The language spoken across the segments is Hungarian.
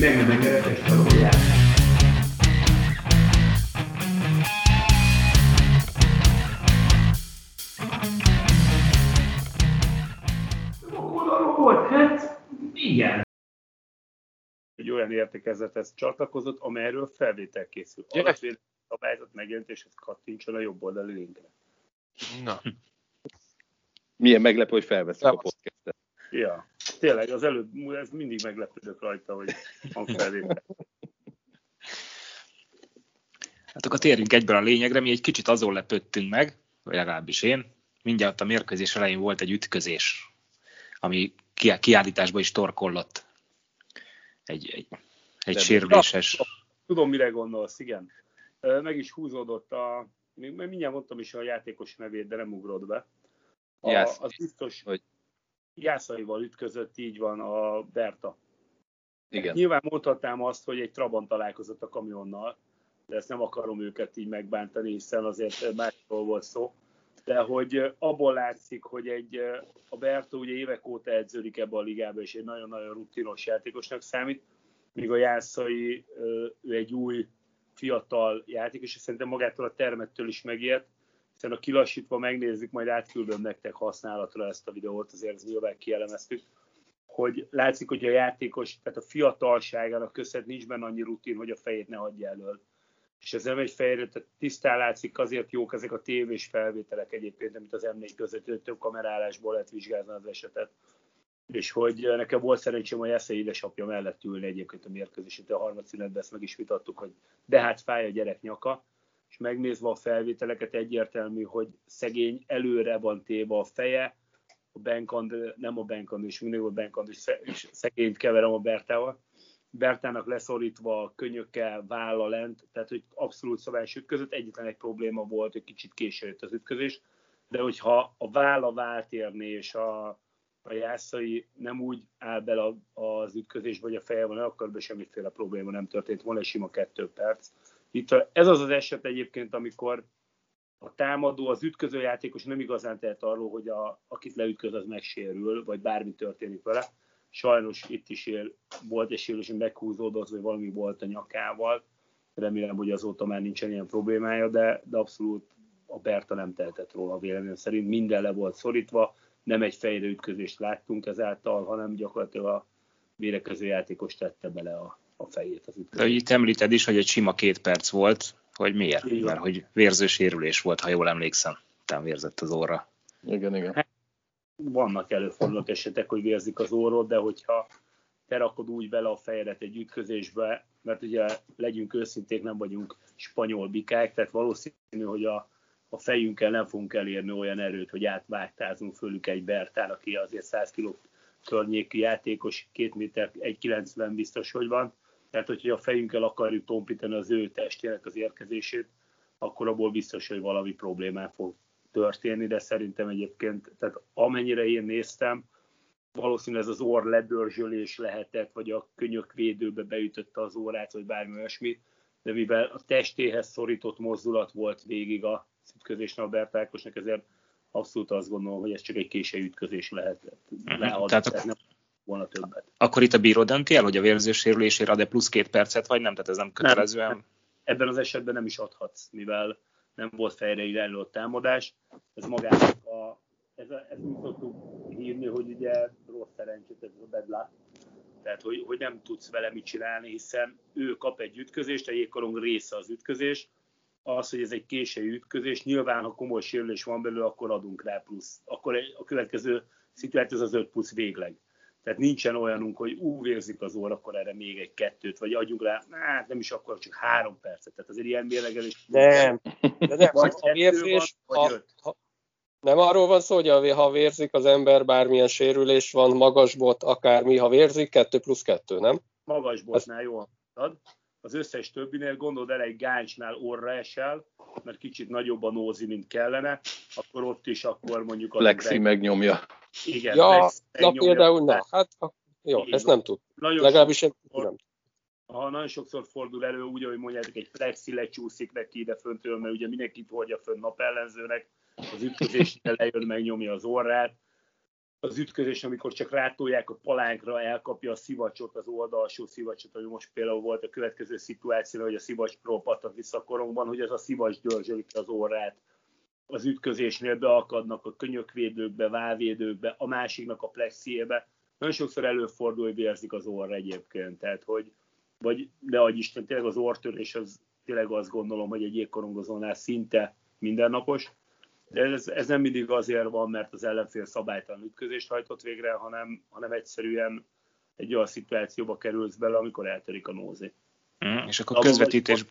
meg nem. Oldalról volt, hát igen. egy olyan értekezlethez csatlakozott, amelyről felvétel készül. Ja. Alapvédelmi szabályzat megjelentéshez kattintson a jobb oldali linkre. Na, Milyen meglepő, hogy felveszik a podcastet. Ja, tényleg az előbb, ez mindig meglepődök rajta, hogy hangfelvétel. Hát akkor térjünk egyben a lényegre, mi egy kicsit azon lepődtünk meg, vagy legalábbis én, mindjárt a mérkőzés elején volt egy ütközés, ami ki- kiállításba is torkollott. Egy, egy, egy De- sérüléses. Tudom, mire gondolsz, igen. Meg is húzódott a, még mindjárt mondtam is a játékos nevét, de nem ugrott be. A, az biztos, Hogy- Jászaival ütközött, így van a Berta. Igen. Nyilván mondhatnám azt, hogy egy Trabant találkozott a kamionnal, de ezt nem akarom őket így megbántani, hiszen azért másról volt szó. De hogy abból látszik, hogy egy, a Berta ugye évek óta edződik ebbe a ligába, és egy nagyon-nagyon rutinos játékosnak számít, míg a Jászai ő egy új, fiatal játékos, és szerintem magától a termettől is megért, hiszen a kilassítva megnézzük, majd átküldöm nektek használatra ezt a videót, azért ezt nyilván kielemeztük, hogy látszik, hogy a játékos, tehát a fiatalságának köszönhet nincs benne annyi rutin, hogy a fejét ne adja elől. És ez nem egy fejre, tehát tisztán látszik, azért jók ezek a tévés felvételek egyébként, amit az M4 között hogy több kamerálásból lehet vizsgálni az esetet. És hogy nekem volt szerencsém a Jesse édesapja mellett ülni egyébként a mérkőzését, a harmadszünetben ezt meg is vitattuk, hogy de hát fáj a gyerek nyaka, és megnézve a felvételeket egyértelmű, hogy szegény előre van téve a feje, a Benkand, nem a Benkand, és mindig a Benkand, és és szegényt keverem a Bertával. Bertának leszorítva a könyökkel, válla lent, tehát hogy abszolút szabályos ütközött. Egyetlen egy probléma volt, hogy kicsit késő jött az ütközés, de hogyha a válla vált érni, és a, a jászai nem úgy áll bele az ütközésbe, hogy a feje van, akkor be semmiféle probléma nem történt volna, sima kettő perc. Itt ez az az eset egyébként, amikor a támadó, az ütköző játékos nem igazán tehet arról, hogy a, akit leütköz, az megsérül, vagy bármi történik vele. Sajnos itt is él, volt egy sérülés, meghúzódott, vagy valami volt a nyakával. Remélem, hogy azóta már nincsen ilyen problémája, de, de abszolút a Berta nem tehetett róla véleményem szerint. Minden le volt szorítva, nem egy fejre ütközést láttunk ezáltal, hanem gyakorlatilag a vérekező játékos tette bele a, a fejét az De itt említed is, hogy egy sima két perc volt, hogy miért? Van. Mert hogy vérző sérülés volt, ha jól emlékszem. Utána vérzett az óra. Igen, igen. vannak előforduló esetek, hogy vérzik az orrod, de hogyha te rakod úgy bele a fejedet egy ütközésbe, mert ugye legyünk őszinték, nem vagyunk spanyol bikák, tehát valószínű, hogy a, a fejünkkel nem fogunk elérni olyan erőt, hogy átvágtázunk fölük egy Bertán, aki azért 100 kg környéki játékos, 2 méter, 1,90 biztos, hogy van. Tehát, hogyha a fejünkkel akarjuk tompítani az ő testének az érkezését, akkor abból biztos, hogy valami problémá fog történni, de szerintem egyébként, tehát amennyire én néztem, valószínűleg ez az orr ledörzsölés lehetett, vagy a könyök védőbe beütötte az órát, vagy bármi olyasmi, de mivel a testéhez szorított mozdulat volt végig a ütközésnek a Bertákosnak, ezért abszolút azt gondolom, hogy ez csak egy késői ütközés lehetett. Leadott, Tehát nem volna többet. Akkor itt a bíró dönti el, hogy a vérző sérülésére ad-e plusz két percet, vagy nem? Tehát ez nem kötelezően. nem. Ebben az esetben nem is adhatsz, mivel nem volt fejre irányuló támadás. Ez magának a, ez, a, ezt úgy szoktuk hívni, hogy ugye rossz szerencsét, ez a bad luck. Tehát, hogy, hogy nem tudsz vele mit csinálni, hiszen ő kap egy ütközést, a jégkorong része az ütközés, az, hogy ez egy késői ütközés, nyilván, ha komoly sérülés van belőle, akkor adunk rá plusz. Akkor a következő szituáció az az 5 plusz végleg. Tehát nincsen olyanunk, hogy ú, vérzik az óra, akkor erre még egy kettőt, vagy adjunk rá, hát nem is akkor, csak három percet. Tehát azért ilyen mérlegelés. nem. De nem, Vagy a kettő vérzés, van, vagy ha, nem arról van szó, hogy a- ha vérzik az ember, bármilyen sérülés van, magasbot, akármi, ha vérzik, 2 plusz 2, nem? magas botnál jól mondtad. Az összes többinél gondold el, egy gáncsnál orra esel, mert kicsit nagyobb a nózi, mint kellene, akkor ott is akkor mondjuk... az Lexi meg- megnyomja. Igen, Ja, Lexi Na megnyomja. például, na, hát jó, Így ezt van. nem tud. Nagyon Legalábbis sokszor- nem. ha nagyon sokszor fordul elő, úgy, ahogy mondjátok, egy plexi lecsúszik neki ide föntől, mert ugye mindenkit hordja fönn napellenzőnek, az ütközésnél lejön, megnyomja az orrát. Az ütközés, amikor csak rátolják a palánkra, elkapja a szivacsot, az oldalsó szivacsot, ami most például volt a következő szituáció, hogy a szivacs própattak vissza a korongban, hogy ez a szivacs györzsölik az orrát, az ütközésnél beakadnak a könyökvédőkbe, válvédőkbe, a másiknak a plexiébe. Nagyon sokszor előfordul, hogy vérzik az orra egyébként, tehát hogy, vagy ne adj Isten, tényleg az orrtörés az tényleg azt gondolom, hogy egy jégkorongozónál szinte mindennapos. De ez, ez nem mindig azért van, mert az ellenfél szabálytalan ütközést hajtott végre, hanem, hanem egyszerűen egy olyan szituációba kerülsz bele, amikor eltörik a nózi. Mm, és akkor a közvetítés...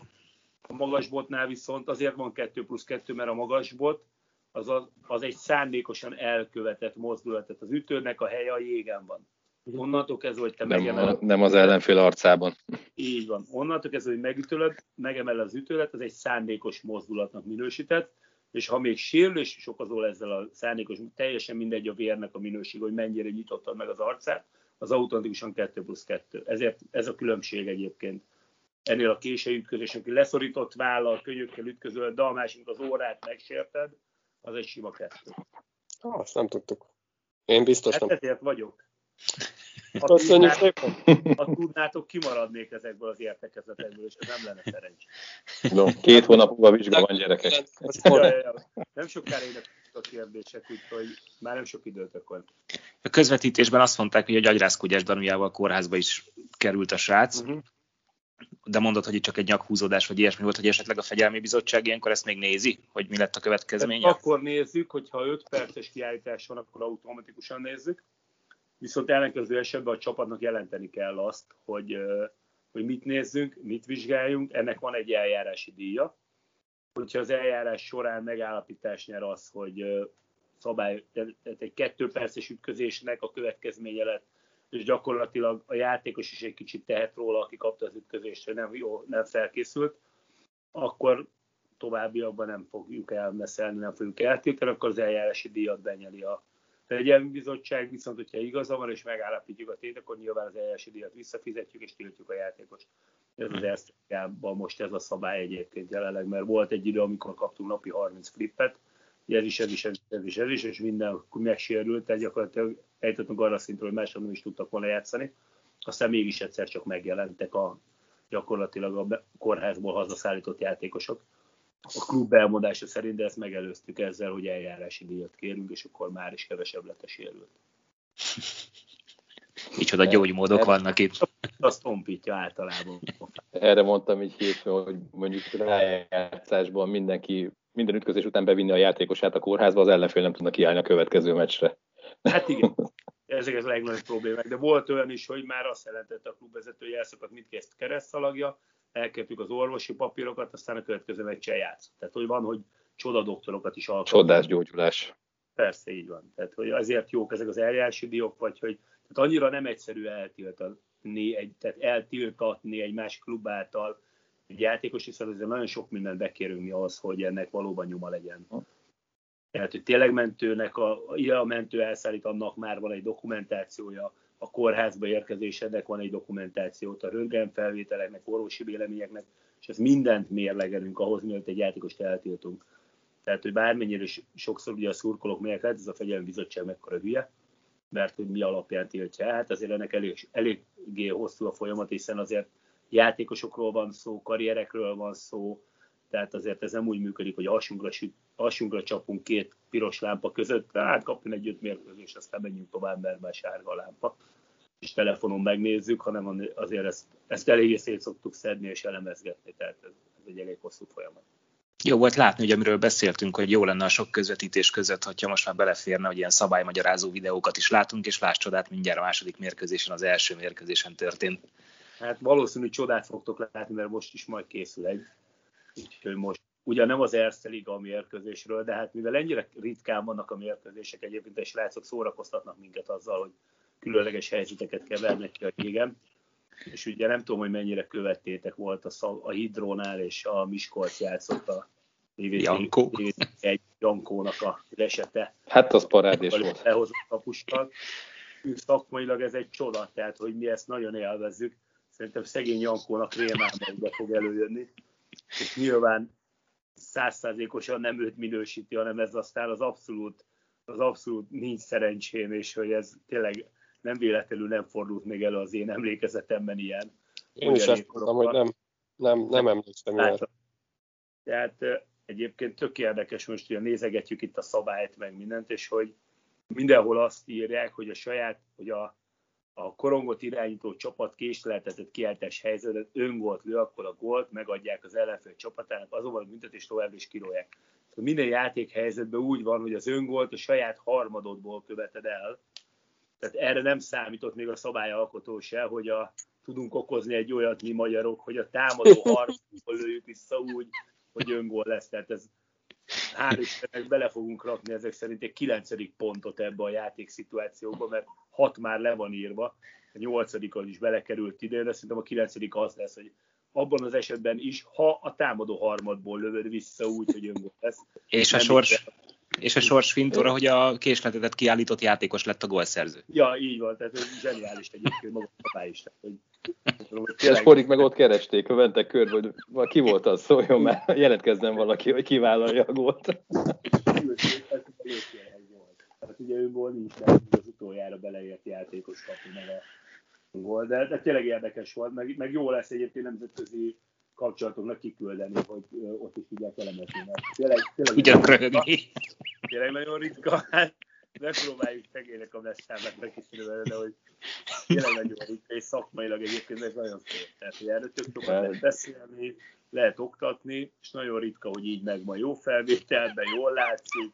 A magasbotnál viszont azért van 2 plusz 2, mert a magasbot az, az, az egy szándékosan elkövetett mozdulat, tehát az ütőnek a helye a jégen van. Onnantól kezdve, hogy te nem, megemeled... Nem az ellenfél arcában. Így van. Onnantól kezdve, hogy megütölöd, megemel az ütőlet, az egy szándékos mozdulatnak minősített, és ha még sérülés is okozol ezzel a szándékos, teljesen mindegy a vérnek a minőség, hogy mennyire nyitottad meg az arcát, az automatikusan 2 plusz 2. Ezért ez a különbség egyébként. Ennél a késői ütközés, aki leszorított vállal, könyökkel ütközöl, de a másik az órát megsérted, az egy sima kettő. Azt nem tudtuk. Én biztos hát nem. ezért vagyok. Ha Köszönjük szépen. Ha tudnátok, kimaradnék ezekből az értekezletekből, és ez nem lenne szerencsé. No, két hónap múlva vizsga van gyerekek. Ja, ja, ja. Nem sokára jönnek a kérdések, úgyhogy már nem sok időtök van. A közvetítésben azt mondták, hogy egy agyrázkógyás danújával a kórházba is került a srác, uh-huh. de mondod, hogy itt csak egy nyakhúzódás vagy ilyesmi volt, hogy esetleg a fegyelmi bizottság ilyenkor ezt még nézi, hogy mi lett a következménye? Tehát akkor nézzük, hogyha 5 perces kiállítás van, akkor automatikusan nézzük viszont ellenkező esetben a csapatnak jelenteni kell azt, hogy, hogy mit nézzünk, mit vizsgáljunk, ennek van egy eljárási díja. Hogyha az eljárás során megállapítás nyer az, hogy szabály, tehát egy kettő perces ütközésnek a következménye lett, és gyakorlatilag a játékos is egy kicsit tehet róla, aki kapta az ütközést, hogy nem, jó, nem felkészült, akkor továbbiakban nem fogjuk elmeszelni, nem fogjuk eltiltani, akkor az eljárási díjat benyeli a, Fegyelmi bizottság viszont, hogyha igaza van, és megállapítjuk a tét, akkor nyilván az eljárási díjat visszafizetjük, és tiltjuk a játékos. Ez az Esztrikában most ez a szabály egyébként jelenleg, mert volt egy idő, amikor kaptunk napi 30 flippet, ez is, ez is, ez is, ez is, ez is és minden megsérült, tehát gyakorlatilag eljutottunk arra szintről, hogy mások nem is tudtak volna játszani. Aztán mégis egyszer csak megjelentek a gyakorlatilag a kórházból hazaszállított játékosok a klub elmondása szerint, de ezt megelőztük ezzel, hogy eljárási díjat kérünk, és akkor már is kevesebb lett a sérült. Micsoda gyógymódok vannak itt. Azt tompítja általában. Erre mondtam így hétfőn, hogy mondjuk rájátszásban mindenki minden ütközés után bevinni a játékosát a kórházba, az ellenfél nem tudna kiállni a következő meccsre. Hát igen, ezek az legnagyobb problémák. De volt olyan is, hogy már azt jelentette a klubvezető, hogy elszakadt mindkét keresztszalagja, elkapjuk az orvosi papírokat, aztán a következő meccsen játsz. Tehát, hogy van, hogy csodadoktorokat is alkalmazunk. Csodás gyógyulás. Persze, így van. Tehát, hogy azért jók ezek az eljárási diók, vagy hogy tehát annyira nem egyszerű eltiltani egy, tehát eltiltatni egy más klub által egy játékos, hiszen azért nagyon sok mindent bekérünk mi az, hogy ennek valóban nyoma legyen. Tehát, hogy tényleg mentőnek, a, a mentő elszállít, annak már van egy dokumentációja, a kórházba érkezésednek van egy dokumentációt, a röntgenfelvételeknek, orvosi véleményeknek, és ez mindent mérlegelünk ahhoz, mielőtt egy játékost eltiltunk. Tehát, hogy bármennyire is sokszor ugye a szurkolók miért hát ez a fegyelmi bizottság mekkora hülye, mert hogy mi alapján tiltja. Hát azért ennek elég, eléggé hosszú a folyamat, hiszen azért játékosokról van szó, karrierekről van szó, tehát azért ez nem úgy működik, hogy alsunkra, süt, alsunkra csapunk két piros lámpa között, hát kapjon egy öt mérkőzés, aztán menjünk tovább, mert már sárga a lámpa, és telefonon megnézzük, hanem azért ezt, ezt eléggé szét szoktuk szedni és elemezgetni, tehát ez, ez egy elég hosszú folyamat. Jó volt látni, hogy amiről beszéltünk, hogy jó lenne a sok közvetítés között, hogyha most már beleférne, hogy ilyen szabálymagyarázó videókat is látunk, és láss csodát, mindjárt a második mérkőzésen, az első mérkőzésen történt. Hát valószínű csodát fogtok látni, mert most is majd készül egy Úgyhogy most ugye nem az Erste Liga a mérkőzésről, de hát mivel ennyire ritkán vannak a mérkőzések egyébként, és srácok szórakoztatnak minket azzal, hogy különleges helyzeteket kevernek ki a régen, és ugye nem tudom, hogy mennyire követtétek volt a, szav, a Hidrónál, és a Miskolc játszott a Jankó. egy Jankónak a esete. Hát az parádés volt. Lehozott kapussal. Szakmailag ez egy csoda, tehát hogy mi ezt nagyon élvezzük. Szerintem szegény Jankónak rémálma fog előjönni és nyilván százszázalékosan nem őt minősíti, hanem ez aztán az abszolút az abszolút nincs szerencsém, és hogy ez tényleg nem véletlenül nem fordult még elő az én emlékezetemben ilyen. Én is ezt mondtam, hogy nem, nem, nem emlékszem ilyen. Tehát egyébként tök érdekes most, hogy nézegetjük itt a szabályt, meg mindent, és hogy mindenhol azt írják, hogy a saját, hogy a, a korongot irányító csapat késleltetett kiáltás helyzetet öngolt lő, akkor a gólt megadják az ellenfél csapatának, azonban a büntetés tovább is kirolják. Szóval minden játékhelyzetben úgy van, hogy az öngolt a saját harmadodból követed el. Tehát erre nem számított még a szabályalkotó se, hogy a, tudunk okozni egy olyat mi magyarok, hogy a támadó harcból lőjük vissza úgy, hogy öngól lesz. Tehát ez hál' Istennek bele fogunk rakni ezek szerint egy kilencedik pontot ebbe a játékszituációba, mert hat már le van írva, a nyolcadikon is belekerült ide, de szerintem a kilencedik az lesz, hogy abban az esetben is, ha a támadó harmadból lövöd vissza úgy, hogy öngól lesz. És a sors, és a sors fintora, hogy a késletetet kiállított játékos lett a gólszerző. Ja, így van, tehát ez zseniális egyébként maga a is. Tehát, hogy, hogy sporik meg ott keresték, mentek körbe, hogy ki volt az, szóljon már, jelentkezzen valaki, hogy kivállalja a gólt. Hát ugye ő volt nincs, mert az utoljára beleért játékos meg a gól, de, de tényleg érdekes volt, meg, meg jó lesz egyébként nemzetközi kapcsolatoknak kiküldeni, hogy ott is tudják elemezni. Mert tényleg, tényleg, Ugyan röhögni. Tényleg nagyon ritka. Hát megpróbáljuk szegények a messzámát megkiszülni de hogy tényleg nagyon ritka, és szakmailag egyébként ez nagyon szép. Tehát, hogy erről tök sokat lehet beszélni, lehet oktatni, és nagyon ritka, hogy így meg van jó felvételben, jól látszik.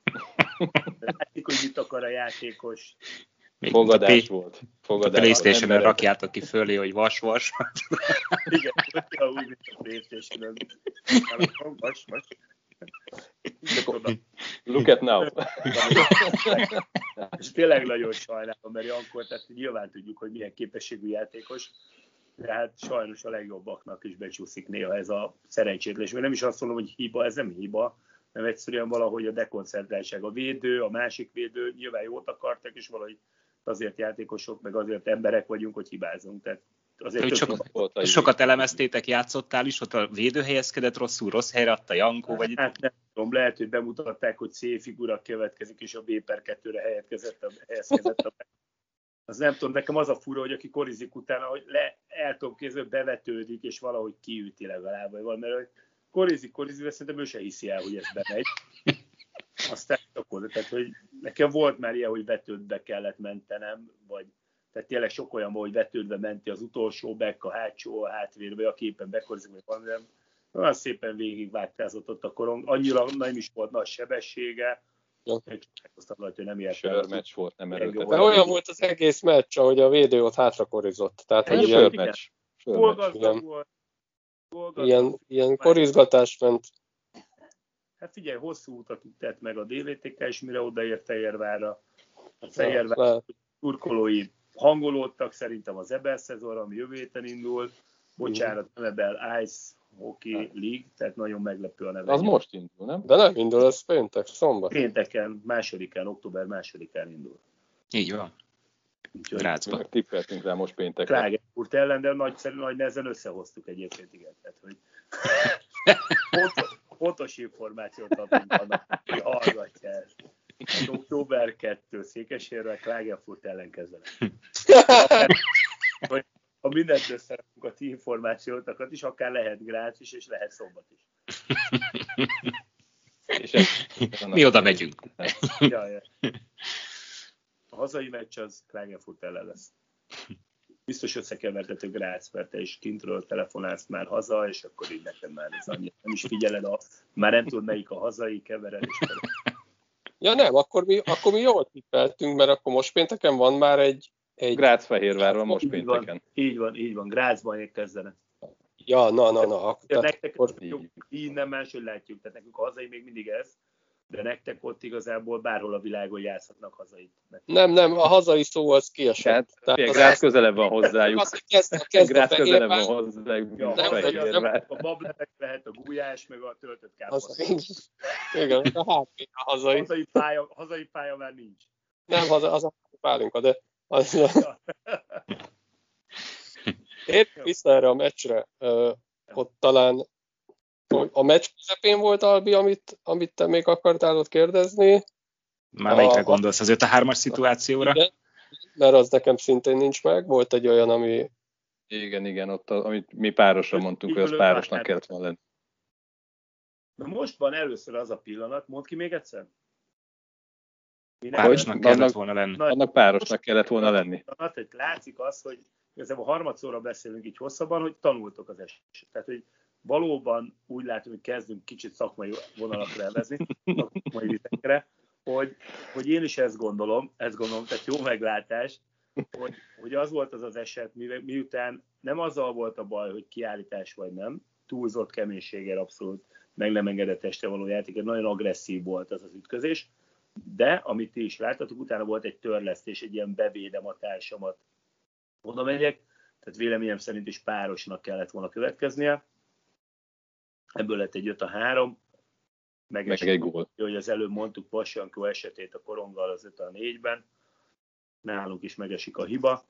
Látszik, hogy mit akar a játékos, még Fogadás a volt. Fogadás a playstation rakjátok ki fölé, hogy vas-vas. Igen, úgy, mint a Playstation-en. Vas, vas. Look at now. És tényleg nagyon sajnálom, mert Jankor, tehát nyilván tudjuk, hogy milyen képességű játékos, de hát sajnos a legjobbaknak is becsúszik néha ez a szerencsétlés. Mert nem is azt mondom, hogy hiba, ez nem hiba, nem egyszerűen valahogy a dekoncentráltság. A védő, a másik védő nyilván jót akartak, és valahogy azért játékosok, meg azért emberek vagyunk, hogy hibázunk. Tehát azért sokat, volt sokat elemeztétek, játszottál is, ott a védő helyezkedett rosszul, rossz helyre adta Jankó, vagy... Hát nem tudom, lehet, hogy bemutatták, hogy C figura következik, és a B per 2-re helyezkedett a, helyezkedett a az nem tudom, nekem az a fura, hogy aki korizik utána, hogy le, el tudom kézzel, bevetődik, és valahogy kiüti legalább, vagy valami, mert korizik, korizik, de szerintem ő se hiszi el, hogy ez bemegy. Aztán akkor, tehát, hogy nekem volt már ilyen, hogy vetődbe kellett mentenem, vagy tehát tényleg sok olyan, hogy vetődve menti az utolsó back, a hátsó, a hátvér, a képen bekorizik, vagy valami. Olyan szépen végigvágtázott ott a korong, annyira nem is volt nagy sebessége, Ja. hogy nem ért el. meccs volt, nem erőltetett. De olyan volt az egész meccs, ahogy a védő ott hátrakorizott. Tehát, hogy ilyen, meccs. Volt, ilyen, ilyen korizgatás ment. Hát figyelj, hosszú utat tett meg a DVTK, és mire odaért Fehérvárra. A Fehérvár turkolói hangolódtak, szerintem az Ebel szezon, ami jövő héten indul. Bocsánat, nem Ebel Ice Hockey League, tehát nagyon meglepő a neve. Az most indul, nem? De nem indul, ez péntek, szombat. Pénteken, másodikán, október másodikán indul. Így van. Grácsban. Tippeltünk rá most péntekre. Klagenfurt ellen, de nagy, nagy nehezen összehoztuk egyébként, igen. Tehát, hogy fontos információt adunk annak, hogy hallgatja ezt. Az október 2 Székesérve Klagenfurt ellen kezdenek. ha mindent összerakunk a ti információtokat is, akár lehet Grác is, és lehet szombat is. és ez, Mi oda megyünk. ja, ja. A hazai meccs az Klagenfurt ellen lesz biztos összekevertető Grác, mert te is kintről telefonálsz már haza, és akkor így nekem már ez annyi, nem is figyeled, a, már nem tudod melyik a hazai keveredés. Ja nem, akkor mi, akkor mi jól tippeltünk, mert akkor most pénteken van már egy... egy... Grác-Fehérvár van most így pénteken. Van, így van, így van, Grácsban kezdenek. Ja, na, na, na. Ja, nektek akkor... így nem máshogy látjuk, tehát nekünk a hazai még mindig ez, de nektek ott igazából bárhol a világon játszhatnak hazait. Nem, nem, a hazai szó az kiesett. Hát, Grász közelebb van hozzájuk. Grász közelebb van hozzájuk. Ja, nem, nem, nem, a babletek lehet a gulyás, meg a töltött káposzta. Igen, a HP a hazai. Hazai pálya, hazai pálya már nincs. Nem, haza, az a pálinka, de az. Épp vissza erre a meccsre, uh, ott talán a meccs közepén volt, Albi, amit, amit te még akartál ott kérdezni? Már melyikre A- gondolsz? Az 5 a 3-as szituációra? Igen, mert az nekem szintén nincs meg. Volt egy olyan, ami Igen, igen, ott, a, amit mi párosra mondtunk, hogy az párosnak pár. kellett volna lenni. Na most van először az a pillanat, mondd ki még egyszer. Párosnak Hogy- kellett annak- volna lenni. Na, Annak párosnak kellett volna lenni. hogy látszik az, hogy igazából harmadszorra beszélünk így hosszabban, hogy tanultok az eset. Tehát, hogy valóban úgy látom, hogy kezdünk kicsit szakmai vonalakra elvezni, szakmai vitekre, hogy, hogy én is ezt gondolom, ezt gondolom, tehát jó meglátás, hogy, hogy az volt az az eset, miután nem azzal volt a baj, hogy kiállítás vagy nem, túlzott keménységgel abszolút meg nem engedett este való játék, nagyon agresszív volt az az ütközés, de amit ti is láttatok, utána volt egy törlesztés, egy ilyen bevédem a társamat, oda megyek, tehát véleményem szerint is párosnak kellett volna következnie. Ebből lett egy 5 a 3, meg, Meg egy gól. hogy az előbb mondtuk Passankó esetét a koronggal az 5 a 4-ben, nálunk is megesik a hiba.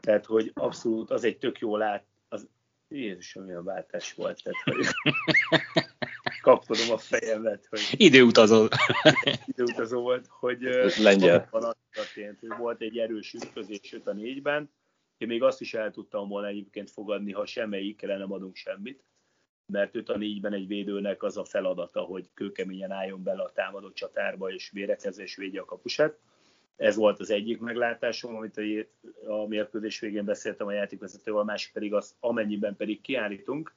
Tehát, hogy abszolút az egy tök jó lát, az Jézusom, milyen váltás volt, tehát, hogy kapkodom a fejemet, hogy Időutazó. időutazó volt, hogy Ez lengyel. van az történt, volt egy erős ütközés 5 a 4-ben, én még azt is el tudtam volna egyébként fogadni, ha semmelyikre nem adunk semmit, mert 5 a 4-ben egy védőnek az a feladata, hogy kőkeményen álljon bele a támadó csatárba és vérekezve és védje a kapusát. Ez volt az egyik meglátásom, amit a, mérkőzés végén beszéltem a játékvezetővel, a másik pedig az, amennyiben pedig kiállítunk,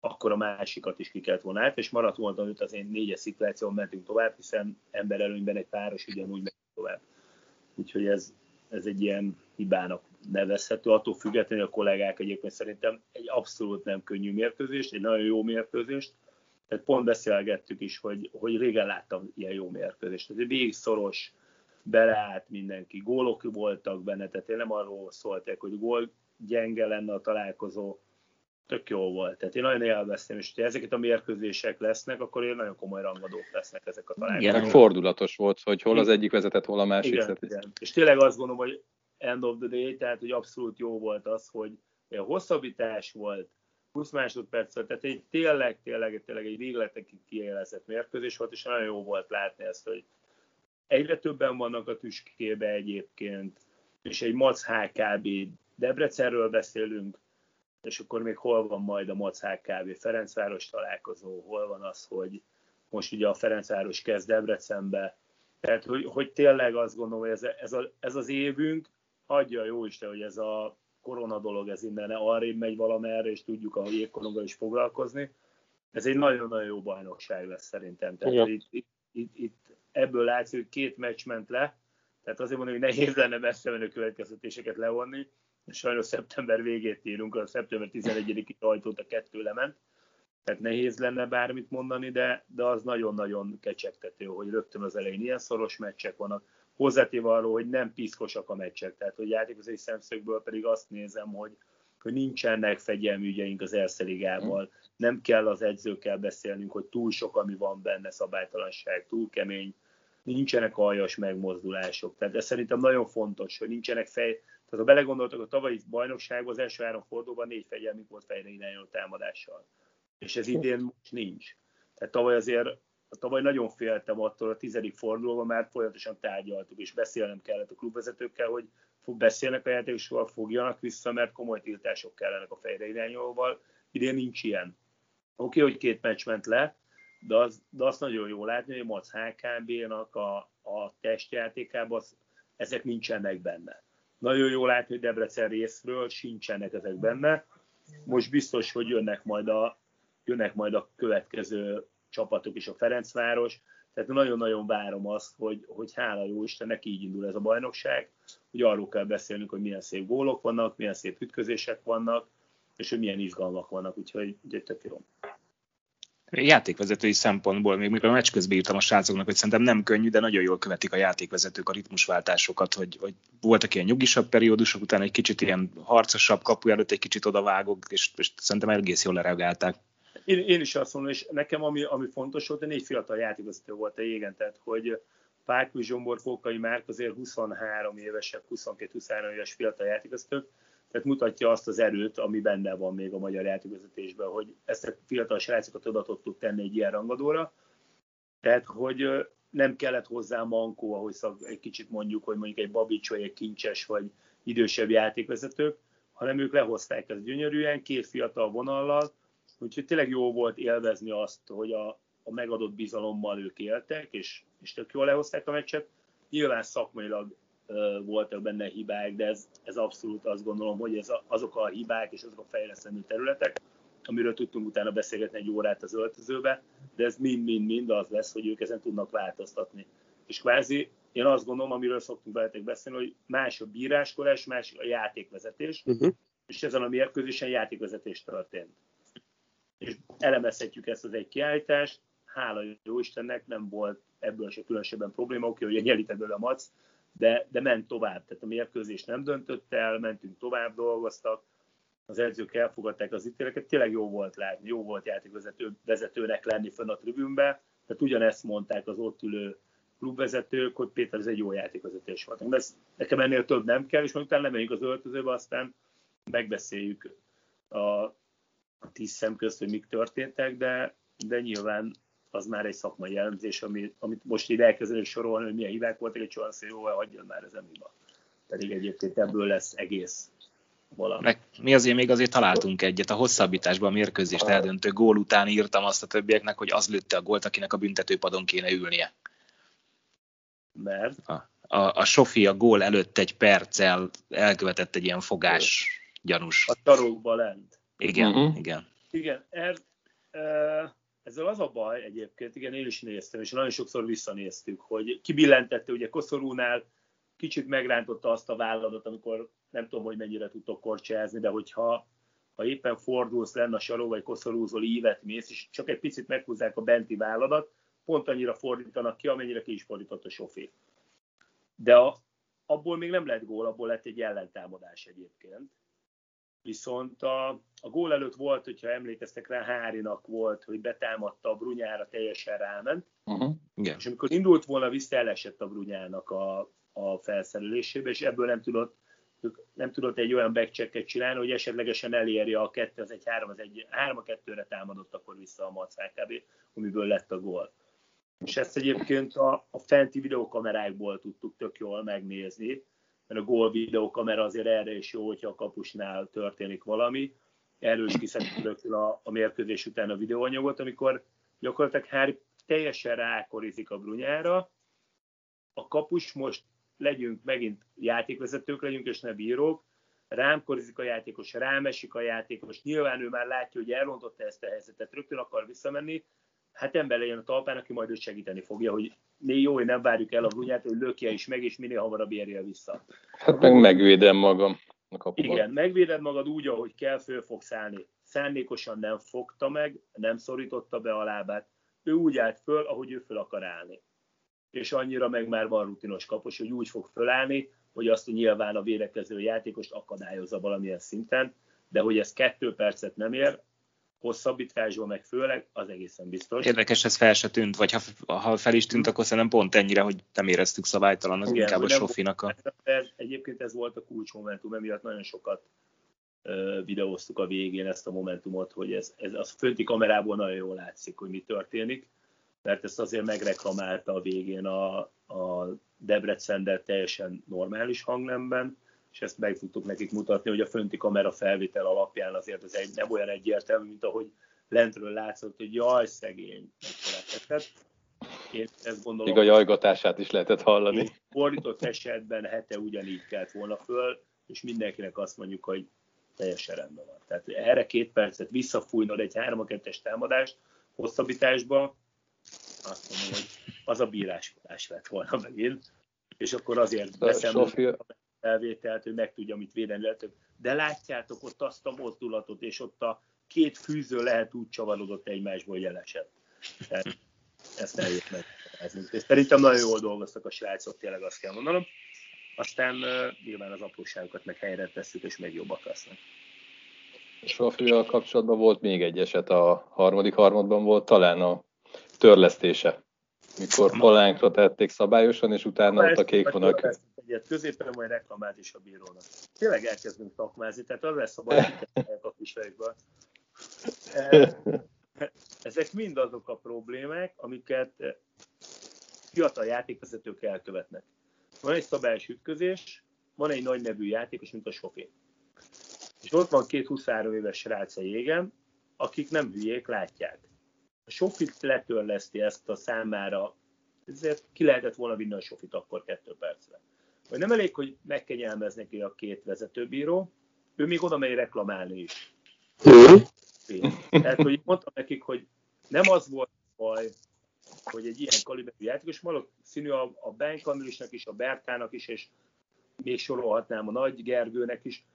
akkor a másikat is ki kellett volna át, és maradt volna hogy az én négyes szituáción mentünk tovább, hiszen emberelőnyben egy páros ugyanúgy megy tovább. Úgyhogy ez, ez egy ilyen hibának nevezhető, attól függetlenül a kollégák egyébként szerintem egy abszolút nem könnyű mérkőzést, egy nagyon jó mérkőzést, tehát pont beszélgettük is, hogy, hogy régen láttam ilyen jó mérkőzést. Tehát végig szoros, beleállt mindenki, gólok voltak benne, tehát én nem arról szóltak, hogy gól gyenge lenne a találkozó, tök jó volt. Tehát én nagyon élveztem, és ha ezeket a mérkőzések lesznek, akkor én nagyon komoly rangadók lesznek ezek a találkozók. Igen. Fordulatos volt, hogy hol az egyik vezetett, hol a másik. Igen, ez- igen. És tényleg azt gondolom, hogy end of the day, tehát hogy abszolút jó volt az, hogy a hosszabbítás volt, 20 másodperc, tehát egy tényleg, tényleg, tényleg egy végletekig kiélezett mérkőzés volt, és nagyon jó volt látni ezt, hogy egyre többen vannak a tüskébe egyébként, és egy MAC HKB Debrecenről beszélünk, és akkor még hol van majd a MAC HKB Ferencváros találkozó, hol van az, hogy most ugye a Ferencváros kezd Debrecenbe, tehát, hogy, hogy tényleg azt gondolom, hogy ez, ez, a, ez az évünk, adja jó Isten, hogy ez a korona dolog, ez innen arrébb megy valamerre, és tudjuk a jégkoronggal is foglalkozni. Ez egy nagyon-nagyon jó bajnokság lesz szerintem. Tehát itt, itt, itt, itt, ebből látszik, hogy két meccs ment le, tehát azért mondom, hogy nehéz lenne messze menő következtetéseket levonni. Sajnos szeptember végét írunk, a szeptember 11-i ajtót a kettő lement, tehát nehéz lenne bármit mondani, de, de az nagyon-nagyon kecsegtető, hogy rögtön az elején ilyen szoros meccsek vannak. Hozzátéve arról, hogy nem piszkosak a meccsek, tehát hogy játékozói szemszögből pedig azt nézem, hogy, hogy nincsenek fegyelmi ügyeink az Erste Ligával, nem kell az edzőkkel beszélnünk, hogy túl sok, ami van benne, szabálytalanság, túl kemény, nincsenek aljas megmozdulások. Tehát ez szerintem nagyon fontos, hogy nincsenek fej... Tehát ha belegondoltak a tavalyi bajnokságban, az első három fordulóban négy fegyelmük volt fejre irányuló támadással. És ez idén most nincs. Tehát tavaly azért tavaly nagyon féltem attól a tizedik fordulóban, már folyamatosan tárgyaltuk, és beszélnem kellett a klubvezetőkkel, hogy beszélnek a játékosokkal, fogjanak vissza, mert komoly tiltások kellenek a fejre irányolóval. Idén nincs ilyen. Oké, okay, hogy két meccs ment le, de, az, de azt nagyon jó látni, hogy a MAC HKB-nak a, a testjátékában az, ezek nincsenek benne. Nagyon jó látni, hogy Debrecen részről sincsenek ezek benne. Most biztos, hogy jönnek majd a, jönnek majd a következő csapatok is, a Ferencváros. Tehát nagyon-nagyon várom azt, hogy, hogy hála jó Istennek így indul ez a bajnokság, hogy arról kell beszélnünk, hogy milyen szép gólok vannak, milyen szép ütközések vannak, és hogy milyen izgalmak vannak, úgyhogy, úgyhogy tök jó. Játékvezetői szempontból, még mikor a meccs közben írtam a srácoknak, hogy szerintem nem könnyű, de nagyon jól követik a játékvezetők a ritmusváltásokat, hogy, hogy voltak ilyen nyugisabb periódusok, utána egy kicsit ilyen harcosabb kapu előtt egy kicsit odavágok, és, és szerintem egész jól lereagálták. Én, én is azt mondom, és nekem ami, ami fontos volt, de négy fiatal játékvezető volt a jégen, tehát hogy Pákvi Zsombor, Fókai Márk azért 23 évesek, 22-23 éves fiatal játékvezetők, tehát mutatja azt az erőt, ami benne van még a magyar játékvezetésben, hogy ezt a fiatal srácokat oda tudtuk tenni egy ilyen rangadóra. Tehát, hogy nem kellett hozzá mankó, ahogy szak, egy kicsit mondjuk, hogy mondjuk egy Babics vagy egy Kincses vagy idősebb játékvezetők, hanem ők lehozták ezt gyönyörűen, két fiatal vonallal, úgyhogy tényleg jó volt élvezni azt, hogy a, a megadott bizalommal ők éltek, és, és tök jól lehozták a meccset. Nyilván szakmailag voltak benne hibák, de ez, ez abszolút azt gondolom, hogy ez azok a hibák és azok a fejlesztendő területek, amiről tudtunk utána beszélgetni egy órát az öltözőbe, de ez mind-mind-mind az lesz, hogy ők ezen tudnak változtatni. És kvázi én azt gondolom, amiről szoktunk veletek beszélni, hogy más a bíráskodás, más a játékvezetés, uh-huh. és ezen a mérkőzésen játékvezetés történt. És elemezhetjük ezt az egy kiállítást, hála jó Istennek nem volt ebből se különösebben probléma, oké, hogy nyelit ebből a mac, de, de ment tovább. Tehát a mérkőzés nem döntött el, mentünk tovább, dolgoztak, az edzők elfogadták az ítéleket, tényleg jó volt látni, jó volt játékvezető vezetőnek lenni fönn a tribünbe, tehát ugyanezt mondták az ott ülő klubvezetők, hogy Péter, ez egy jó játékvezetés volt. De ez, nekem ennél több nem kell, és majd utána lemegyünk az öltözőbe, aztán megbeszéljük a, a tíz szem közt, hogy mik történtek, de, de nyilván az már egy szakmai jellemzés, ami, amit most így elkezdeni sorolni, hogy milyen hibák voltak, egy olyan szó, jó, hagyjon már ez emiba. Pedig egyébként ebből lesz egész valami. Meg mi azért még azért találtunk egyet. A hosszabbításban a mérkőzést eldöntő gól után írtam azt a többieknek, hogy az lőtte a gólt, akinek a büntetőpadon kéne ülnie. Mert? A, a, a Sofi a gól előtt egy perccel elkövetett egy ilyen fogás gyanús. A tarókba lent. Igen, uh-huh. igen. Igen, er, e, ezzel az a baj egyébként, igen, én is néztem, és nagyon sokszor visszanéztük, hogy kibillentette, ugye Koszorúnál kicsit megrántotta azt a vállalatot, amikor nem tudom, hogy mennyire tudtok korcsázni, de hogyha ha éppen fordulsz lenne a saró, vagy koszorúzol, ívet mész, és csak egy picit meghúzzák a benti válladat, pont annyira fordítanak ki, amennyire ki is fordított a sofé. De a, abból még nem lett gól, abból lett egy ellentámadás egyébként. Viszont a, a gól előtt volt, hogyha emlékeztek rá, Hárinak volt, hogy betámadta a Brunyára, teljesen ráment. Uh-huh. Yeah. És amikor indult volna, vissza elesett a Brunyának a, a felszerelésébe, és ebből nem tudott, nem tudott egy olyan backchecket csinálni, hogy esetlegesen elérje a 2, az egy 3, az egy 3 a 2-re támadott akkor vissza a Mac HKB, amiből lett a gól. És ezt egyébként a, a fenti videokamerákból tudtuk tök jól megnézni, mert a gól videokamera azért erre is jó, hogyha a kapusnál történik valami. Erről is kiszedtük a, a mérkőzés után a videóanyagot, amikor gyakorlatilag Hári teljesen rákorizik a brunyára, a kapus most legyünk megint játékvezetők legyünk, és ne bírók, rám korizik a játékos, rám esik a játékos, nyilván ő már látja, hogy elrontotta ezt a helyzetet, rögtön akar visszamenni, hát ember legyen a talpán, aki majd őt segíteni fogja, hogy jó, hogy nem várjuk el a brunyát, hogy lökje is meg, és minél hamarabb érje vissza. Hát meg megvédem magam a kapuban. Igen, megvéded magad úgy, ahogy kell, föl fogsz állni. Szándékosan nem fogta meg, nem szorította be a lábát. Ő úgy állt föl, ahogy ő föl akar állni és annyira meg már van rutinos kapos, hogy úgy fog fölállni, hogy azt nyilván a védekező játékost akadályozza valamilyen szinten, de hogy ez kettő percet nem ér, hosszabbításban meg főleg, az egészen biztos. Érdekes, ez fel se tűnt, vagy ha, ha fel is tűnt, akkor szerintem pont ennyire, hogy nem éreztük szabálytalan, az Igen, inkább a Sofinak a... Ez, egyébként ez volt a kulcsmomentum, emiatt nagyon sokat uh, videóztuk a végén ezt a momentumot, hogy ez, ez az fönti kamerából nagyon jól látszik, hogy mi történik mert ezt azért megreklamálta a végén a, a Debrecen, de teljesen normális hangnemben, és ezt meg tudtuk nekik mutatni, hogy a fönti kamera felvétel alapján azért ez egy, nem olyan egyértelmű, mint ahogy lentről látszott, hogy jaj, szegény, Én ezt gondolom. Még a jajgatását is lehetett hallani. Fordított esetben hete ugyanígy kellett volna föl, és mindenkinek azt mondjuk, hogy teljesen rendben van. Tehát erre két percet visszafújnod egy 3-2-es támadást hosszabbításba, azt mondom, hogy az a bíráskodás lett volna megint, és akkor azért veszem a felvételt, hogy meg tudja, mit védeni. De látjátok ott azt a mozdulatot, és ott a két fűző lehet úgy csavarodott egymásból, hogy elesett. Tehát ezt eljött meg. És szerintem nagyon jól dolgoztak a srácok, tényleg azt kell mondanom. Aztán uh, nyilván az apróságokat meg helyre tesszük, és még jobbak lesznek. Sofia kapcsolatban volt még egy eset, a harmadik harmadban volt talán a törlesztése. Mikor palánkra tették szabályosan, és utána ott a kék vonal. Egyet középen majd reklamált is a bírónak. Tényleg elkezdünk takmázni, tehát az lesz a baj, a kisfejekből. Ezek mind azok a problémák, amiket fiatal játékvezetők elkövetnek. Van egy szabályos ütközés, van egy nagy nevű játékos, mint a Sofé. És ott van két 23 éves srác a jégen, akik nem hülyék, látják. A Sofit letörleszti ezt a számára, ezért ki lehetett volna vinni a Sofit akkor kettő percre. Vagy nem elég, hogy megkenyelmez neki a két vezetőbíró, ő még oda megy reklamálni is. Tehát, hogy mondtam nekik, hogy nem az volt baj, hogy egy ilyen kaliberű játékos, valószínű a, a Ben Kamillisnek is, a Bertának is, és még sorolhatnám a Nagy Gergőnek is.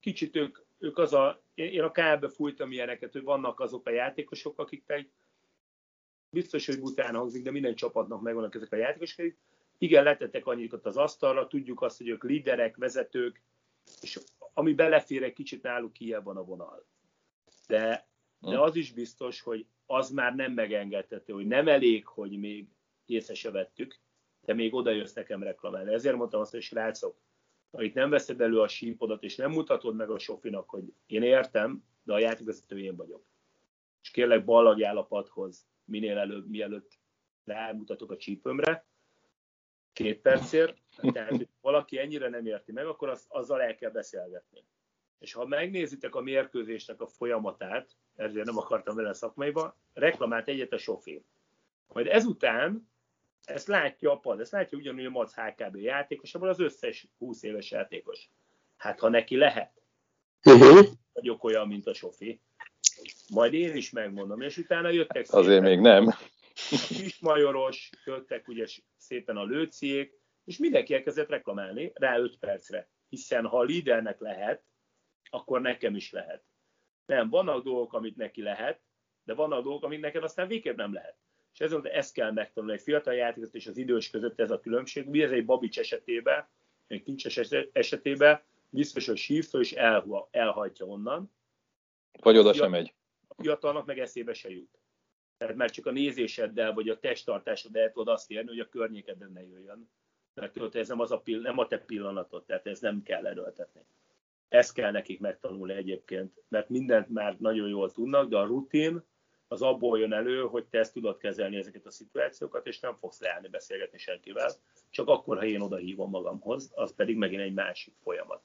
Kicsit ők, ők az a, én a KL-be fújtam ilyeneket, hogy vannak azok a játékosok, akik egy, biztos, hogy bután hangzik, de minden csapatnak megvannak ezek a játékosok. Igen, letettek annyikat az asztalra, tudjuk azt, hogy ők líderek, vezetők, és ami belefér egy kicsit náluk kijebb van a vonal. De, de hm. az is biztos, hogy az már nem megengedhető, hogy nem elég, hogy még észre se vettük, de még oda jössz nekem reklamálni. Ezért mondtam azt, hogy srácok, itt nem veszed elő a sípodat, és nem mutatod meg a Sofinak, hogy én értem, de a játékvezető én vagyok. És kérlek ballagjál a padhoz minél előbb, mielőtt rámutatok a csípőmre, két percért, tehát hogy valaki ennyire nem érti meg, akkor az, azzal el kell beszélgetni. És ha megnézitek a mérkőzésnek a folyamatát, ezért nem akartam vele szakmaiba, reklamált egyet a sofér. Majd ezután ezt látja a pad, ezt látja ugyanúgy a Mac HKB játékos, abban az összes 20 éves játékos. Hát ha neki lehet, uh-huh. vagyok olyan, mint a Sofi, majd én is megmondom, és utána jöttek szépen. Azért még nem. Kismajoros, jöttek ugye szépen a lőciék, és mindenki elkezdett reklamálni rá 5 percre. Hiszen ha a lídernek lehet, akkor nekem is lehet. Nem, vannak dolgok, amit neki lehet, de vannak dolgok, amit neked aztán végképp nem lehet. És ezért ezt kell megtanulni. Egy fiatal játékot és az idős között ez a különbség. Mi ez egy Babics esetében, egy kincses esetében, biztos, hogy sívszó és el, elhajtja onnan. Vagy oda sem megy. Fiatalnak meg eszébe se jut. Tehát már csak a nézéseddel, vagy a testtartásoddal el tudod azt érni, hogy a környékedben ne jöjjön. Mert ez nem, az a pill- nem a te pillanatod, tehát ez nem kell erőltetni. Ezt kell nekik megtanulni egyébként, mert mindent már nagyon jól tudnak, de a rutin az abból jön elő, hogy te ezt tudod kezelni ezeket a szituációkat, és nem fogsz leállni beszélgetni senkivel, csak akkor, ha én oda hívom magamhoz, az pedig megint egy másik folyamat.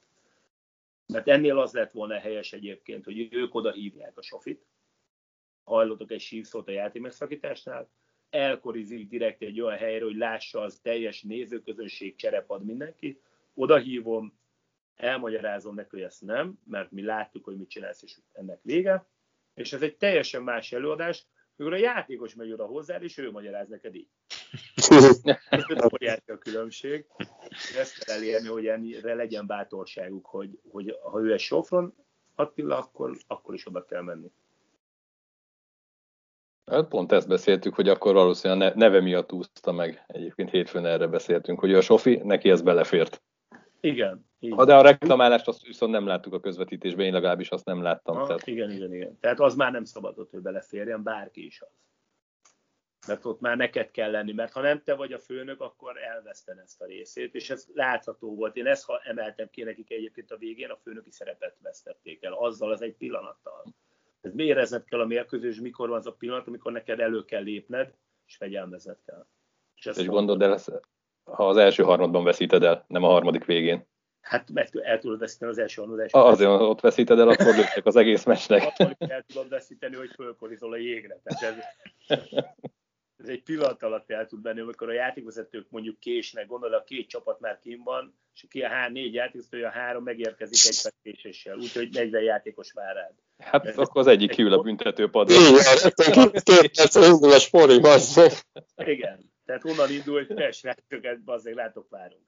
Mert ennél az lett volna helyes egyébként, hogy ők oda hívják a sofit, hajlottak egy sívszót a játékmegszakításnál, elkorizik direkt egy olyan helyre, hogy lássa az teljes nézőközönség, cserepad mindenki, oda hívom, elmagyarázom neki, hogy ezt nem, mert mi láttuk, hogy mit csinálsz, és ennek vége. És ez egy teljesen más előadás, amikor a játékos megy oda hozzá, és ő magyaráz neked így. Ez óriási a különbség. Ezt kell elérni, hogy ennyire legyen bátorságuk, hogy, hogy ha ő egy sofron, Attila, akkor, akkor is oda kell menni. Hát pont ezt beszéltük, hogy akkor valószínűleg a neve miatt úszta meg. Egyébként hétfőn erre beszéltünk, hogy a Sofi, neki ez belefért. Igen. Ha de a reklamálást azt viszont nem láttuk a közvetítésben, én legalábbis azt nem láttam. Ha, tehát... Igen, igen, igen. Tehát az már nem szabadott, hogy beleférjen, bárki is az. Mert ott már neked kell lenni, mert ha nem te vagy a főnök, akkor elveszten ezt a részét, és ez látható volt. Én ezt ha emeltem ki nekik egyébként a végén, a főnöki szerepet vesztették el, azzal az egy pillanattal. Ez érezned kell a mérkőzés, mikor van az a pillanat, amikor neked elő kell lépned, és fegyelmezned kell. És, és gondold el, ha az első harmadban veszíted el, nem a harmadik végén. Hát meg el tudod veszíteni az első harmadban. Ah, azért ott veszíted el, akkor lőttek az egész meccsnek. el tudod veszíteni, hogy fölkorizol a jégre. Tehát ez, ez egy pillanat alatt el tud menni, amikor a játékvezetők mondjuk késnek, gondolod, a két csapat már kim van, és ki a hár, négy játékvezető, a három megérkezik egy késéssel, úgyhogy 40 játékos vár rád. Hát ez akkor az egyik kiül a büntetőpadra. Igen, tehát onnan indul, hogy persze, ráköket, azért látok, várunk.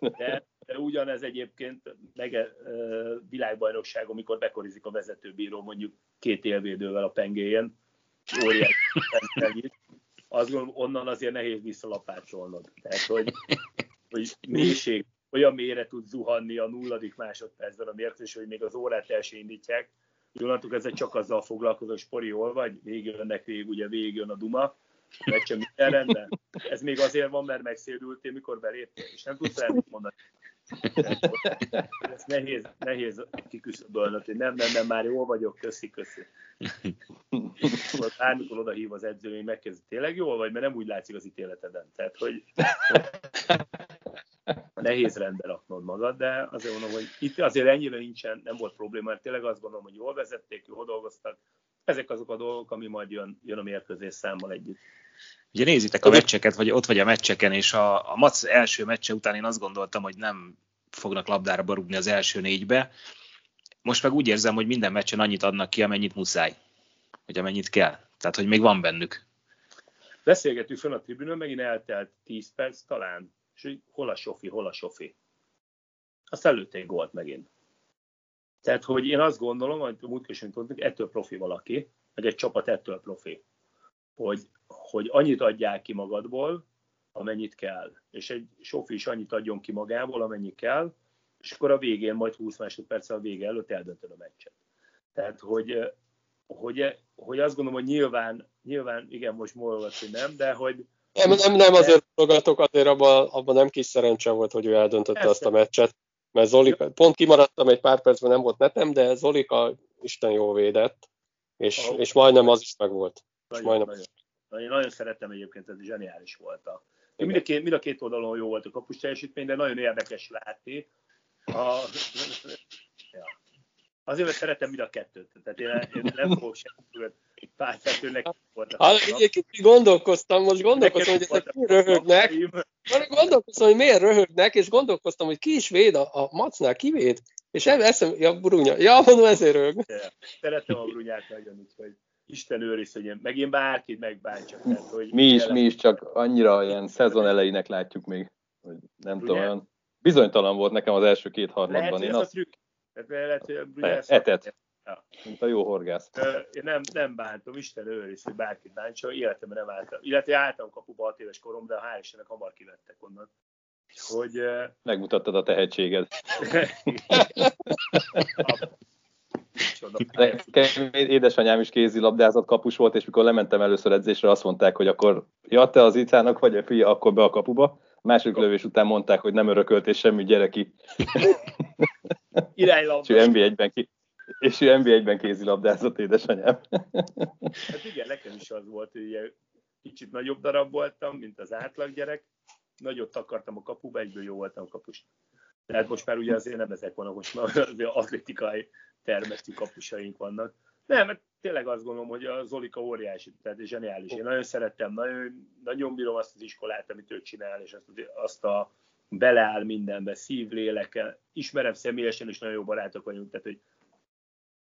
De, de ugyanez egyébként meg e, világbajnokságon, amikor bekorizik a vezetőbíró mondjuk két élvédővel a pengéjén, óriási az onnan azért nehéz visszalapácsolnod. Tehát, hogy, hogy mélység, olyan mélyre tud zuhanni a nulladik másodpercben a mérkőzés, hogy még az órát el indítják. Jól ezzel csak azzal foglalkozó, spori jól vagy, végigjönnek végig, ugye végigjön a duma, meccsen minden rendben. Ez még azért van, mert megszédültél, mikor beléptél, és nem tudsz el mondani. Ez nehéz, nehéz kiküszöbölni, hogy nem, nem, nem, már jól vagyok, köszi, köszi. Bármikor oda hív az edző, hogy megkérdezi, tényleg jól vagy, mert nem úgy látszik az ítéleteden. Tehát, hogy nehéz rendbe raknod magad, de azért mondom, hogy itt azért ennyire nincsen, nem volt probléma, mert tényleg azt gondolom, hogy jól vezették, jól dolgoztak. Ezek azok a dolgok, ami majd jön, jön a mérkőzés számmal együtt. Ugye nézitek a meccseket, vagy ott vagy a meccseken, és a, a Mac első meccse után én azt gondoltam, hogy nem fognak labdára barúgni az első négybe. Most meg úgy érzem, hogy minden meccsen annyit adnak ki, amennyit muszáj, vagy amennyit kell. Tehát, hogy még van bennük. Beszélgetünk fönn a tribünön, megint eltelt 10 perc talán, és hogy hol a sofi, hol a sofi. Azt előtték gólt megint. Tehát, hogy én azt gondolom, hogy múltkor is ettől profi valaki, meg egy csapat ettől profi, hogy, hogy annyit adják ki magadból, amennyit kell. És egy sofi is annyit adjon ki magából, amennyi kell, és akkor a végén, majd 20 másodperccel a vége előtt eldöntöd a meccset. Tehát, hogy, hogy, hogy azt gondolom, hogy nyilván, nyilván igen, most mologat, hogy nem, de hogy... Nem, nem, nem azért mologatok, azért abban, abban nem kis szerencse volt, hogy ő eldöntötte azt a meccset. Mert Zolika, pont kimaradtam egy pár percben, nem volt netem, de Zolika Isten jó védett, és, oh. és majdnem az is megvolt. Nagyon, majdnem. Nagyon, nagyon, nagyon szerettem egyébként, ez zseniális volt. A, mind, a két, mind a két oldalon jó volt a kapus teljesítmény, de nagyon érdekes látni. A, ja. Azért, mert szeretem mind a kettőt. Tehát én, én nem fogok semmit pártvetőnek volt. Kicsit gondolkoztam, most gondolkoztam, hogy ezek mi röhögnek. Gondolkoztam, hogy miért röhögnek, és gondolkoztam, hogy ki is véd a, a macnál, ki véd. És eszem, ja, Brunya. Ja, mondom, ezért röhög. Szeretem a Brunyát nagyon, úgyhogy Isten őriz, hogy én, meg én bárkit megbántsak. Tehát, hogy mi is, mi is csak annyira ilyen szezon elejének látjuk még, hogy nem Brunyát? tudom, olyan bizonytalan volt nekem az első két harmadban. Lehet, én azt... a trükk. lehet, hogy etet. Ja. Mint a jó horgász. Én nem, nem bántom, Isten őriz, hogy bárkit bántsa, életemben nem álltam. Illetve álltam kapuba 6 éves koromban, de hál' Istennek hamar kivettek onnan. Hogy, Megmutattad a tehetséged. édesanyám is kézilabdázott kapus volt, és mikor lementem először edzésre, azt mondták, hogy akkor ja, te az Icának vagy a fia, akkor be a kapuba. A második lövés után mondták, hogy nem örökölt, és semmi gyereki. Iránylabda. és ő NB1-ben, ki, és ő NB1-ben kézilabdázott édesanyám. hát igen, nekem is az volt, hogy kicsit nagyobb darab voltam, mint az átlag gyerek. Nagyot akartam a kapuba, egyből jó voltam a kapus. Tehát most már ugye azért nem ezek vannak, most már azért atlétikai termesztő kapusaink vannak. Nem, mert tényleg azt gondolom, hogy a Zolika óriási, tehát zseniális. Én nagyon szerettem, nagyon, nagyon bírom azt az iskolát, amit ő csinál, és azt, azt a beleáll mindenbe, szív, léleke. Ismerem személyesen, és nagyon jó barátok vagyunk, tehát hogy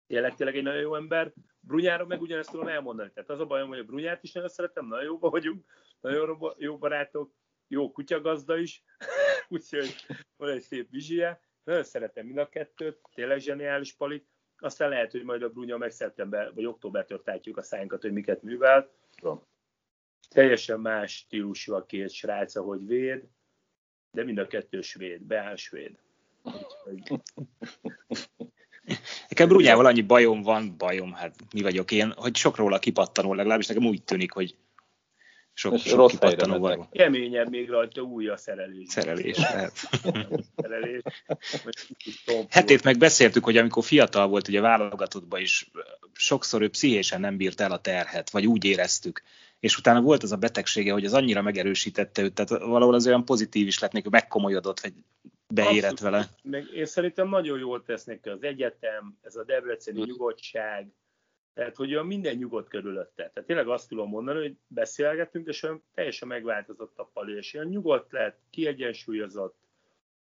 tényleg, tényleg egy nagyon jó ember. Brunyára meg ugyanezt tudom elmondani. Tehát az a bajom, hogy a Brunyát is nagyon szeretem, nagyon jó vagyunk, nagyon jó barátok, jó kutyagazda is, úgyhogy van egy szép vizsie. Nagyon szeretem mind a kettőt, tényleg zseniális palik. Aztán lehet, hogy majd a Brunya meg szeptember vagy októbertől tátjuk a szájunkat, hogy miket művel. Teljesen más stílusú a két srác, ahogy véd, de mind a kettő svéd, beáll svéd. Nekem Brunyával annyi bajom van, bajom, hát mi vagyok én, hogy sok róla kipattanó, legalábbis nekem úgy tűnik, hogy sok, sok rossz kipattanó van. Keményebb még rajta új a szerelés. Szerelés, hát. szerelés. Hetét meg beszéltük, hogy amikor fiatal volt, ugye válogatottban is sokszor ő pszichésen nem bírt el a terhet, vagy úgy éreztük. És utána volt az a betegsége, hogy az annyira megerősítette őt, tehát valahol az olyan pozitív is lett, hogy megkomolyodott, vagy beérett vele. Meg én szerintem nagyon jól tesz neki az egyetem, ez a debreceni nyugodtság, tehát, hogy olyan minden nyugodt körülötte. Tehát tényleg azt tudom mondani, hogy beszélgetünk, és olyan teljesen megváltozott a pali, és olyan nyugodt lett, kiegyensúlyozott,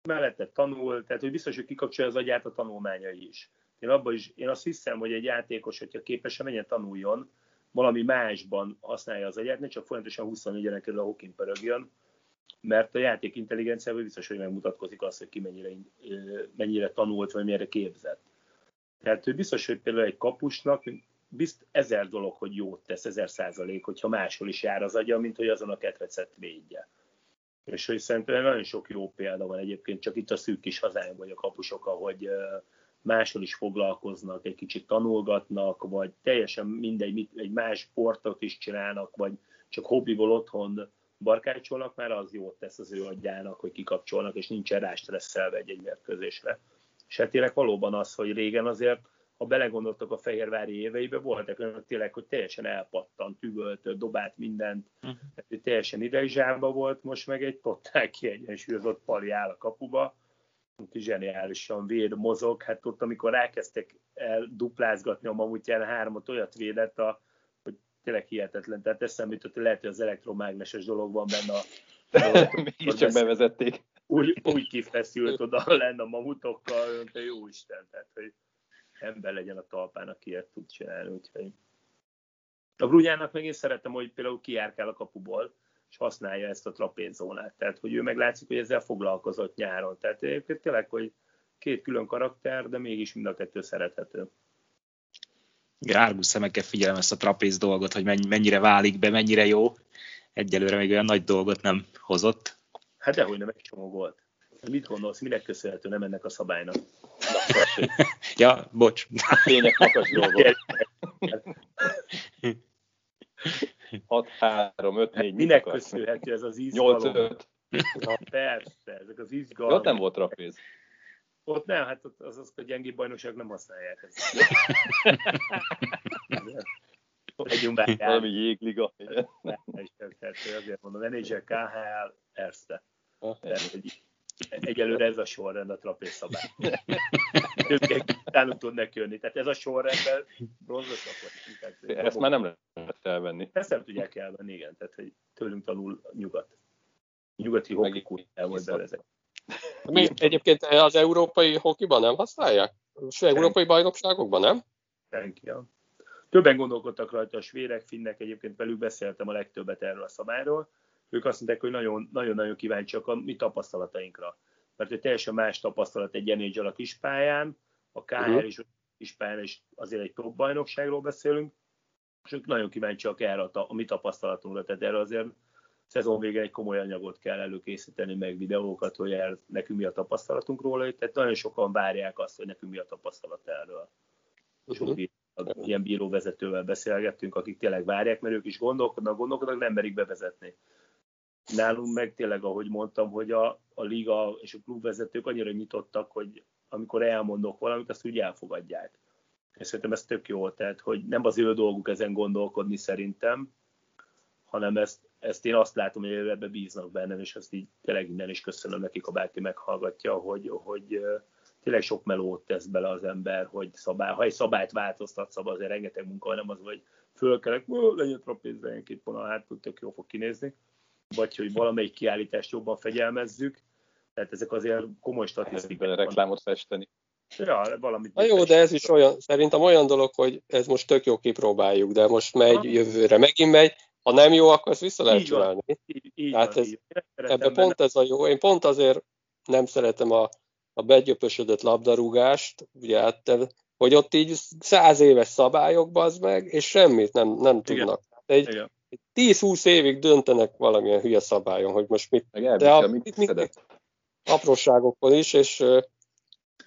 mellette tanul, tehát hogy biztos, hogy kikapcsolja az agyát a tanulmányai is. Én, abban is, én azt hiszem, hogy egy játékos, hogyha képes, menjen tanuljon, valami másban használja az agyát, ne csak folyamatosan 24 kerül a hokin pörögjön, mert a játék intelligenciával biztos, hogy megmutatkozik az, hogy ki mennyire, mennyire tanult, vagy mennyire képzett. Tehát hogy biztos, hogy például egy kapusnak bizt ezer dolog, hogy jót tesz, ezer százalék, hogyha máshol is jár az agya, mint hogy azon a ketrecet védje. És hogy szerintem nagyon sok jó példa van egyébként, csak itt a szűk kis hazánkban, vagy a kapusok, ahogy máshol is foglalkoznak, egy kicsit tanulgatnak, vagy teljesen mindegy, egy más sportot is csinálnak, vagy csak hobbiból otthon barkácsolnak, már az jót tesz az ő adjának, hogy kikapcsolnak, és nincsen rá stresszelve egy-egy mérkőzésre. És hát tényleg valóban az, hogy régen azért, ha belegondoltak a Fehérvári éveibe, voltak olyanok tényleg, hogy teljesen elpattant, üvölt, dobált mindent, uh-huh. teljesen idegzsába volt, most meg egy totál kiegyensúlyozott pali áll a kapuba, úgyhogy zseniálisan véd, mozog, hát ott amikor elkezdtek el duplázgatni a mamutján hármat, olyat védett, a, hogy tényleg hihetetlen. Tehát eszembe jutott, hogy lehet, hogy az elektromágneses dolog van benne a Mégis csak bevezették. Úgy, úgy kifeszült oda lenne a mamutokkal, hogy jó Isten, tehát hogy ember legyen a talpán, aki ilyet tud csinálni. Úgyhogy. A Brugyának meg én szeretem, hogy például kijárkál a kapuból, és használja ezt a trapézzónát. Tehát, hogy ő meg látszik, hogy ezzel foglalkozott nyáron. Tehát egyébként tényleg, hogy két külön karakter, de mégis mind a kettő szerethető. Igen, árgus szemekkel figyelem ezt a trapéz dolgot, hogy mennyire válik be, mennyire jó. Egyelőre még olyan nagy dolgot nem hozott. Hát dehogy nem egy csomó volt. Mit gondolsz, minek köszönhető nem ennek a szabálynak? ja, bocs. Lényeg makas dolgok. 6, 3, 5, 4, Minek köszönhető ez az izgalom? 8, 5. Na persze, ezek az izgalom. Ott nem volt trapéz. Ott nem, hát ott az, az a gyengébb bajnokság nem használják ezt. Legyünk be. Valami jégliga. Azért mondom, NHL, KHL, Erste. Egyelőre ez a sorrend a trapéz szabály. Ők utána tudnak jönni. Tehát ez a sorrendben bronzosok vagy. Ezt már nem lehet felvenni. Ezt nem tudják elvenni, igen. Tehát, hogy tőlünk tanul nyugat. Nyugati hoki el volt bevezet. Mi egyébként az európai hokiban nem használják? És európai bajnokságokban nem? Senki, ja. Többen gondolkodtak rajta a svédek, finnek, egyébként velük beszéltem a legtöbbet erről a szabályról. Ők azt mondták, hogy nagyon-nagyon kíváncsiak a mi tapasztalatainkra. Mert hogy teljesen más tapasztalat egy NHL a kispályán, a KR uh-huh. is kispályán is azért egy top bajnokságról beszélünk, és ők nagyon kíváncsiak erre a, a mi tapasztalatunkra. Tehát erre azért szezon végén egy komoly anyagot kell előkészíteni, meg videókat, hogy el, nekünk mi a tapasztalatunk róla. Tehát nagyon sokan várják azt, hogy nekünk mi a tapasztalat erről. Uh-huh ilyen bíróvezetővel beszélgettünk, akik tényleg várják, mert ők is gondolkodnak, gondolkodnak, nem merik bevezetni. Nálunk meg tényleg, ahogy mondtam, hogy a, a liga és a klubvezetők annyira nyitottak, hogy amikor elmondok valamit, azt úgy elfogadják. És szerintem ez tök jó, tehát hogy nem az ő dolguk ezen gondolkodni szerintem, hanem ezt, ezt én azt látom, hogy ebbe bíznak bennem, és azt így tényleg innen is köszönöm nekik, ha bárki meghallgatja, hogy, hogy tényleg sok melót tesz bele az ember, hogy szabály, ha egy szabályt változtat szabad, azért rengeteg munka, nem az, hogy fölkelek, legyen trapézre, két vonal hát tök jó fog kinézni, vagy hogy valamelyik kiállítást jobban fegyelmezzük, tehát ezek azért komoly statisztikák. reklámot festeni. Ja, valamit. Na jó, de ez is olyan, szerintem olyan dolog, hogy ez most tök jó kipróbáljuk, de most megy, ha. jövőre megint megy, ha nem jó, akkor ezt vissza lehet csinálni. Így, így Tehát ez, ebben pont ez a jó. Én pont azért nem szeretem a a begyöpösödött labdarúgást, ugye, hát, hogy ott így száz éves szabályok az meg, és semmit nem, nem tudnak. Egy, Igen. 10-20 évig döntenek valamilyen hülye szabályon, hogy most mit. Meg de a, mit, mit apróságokon is, és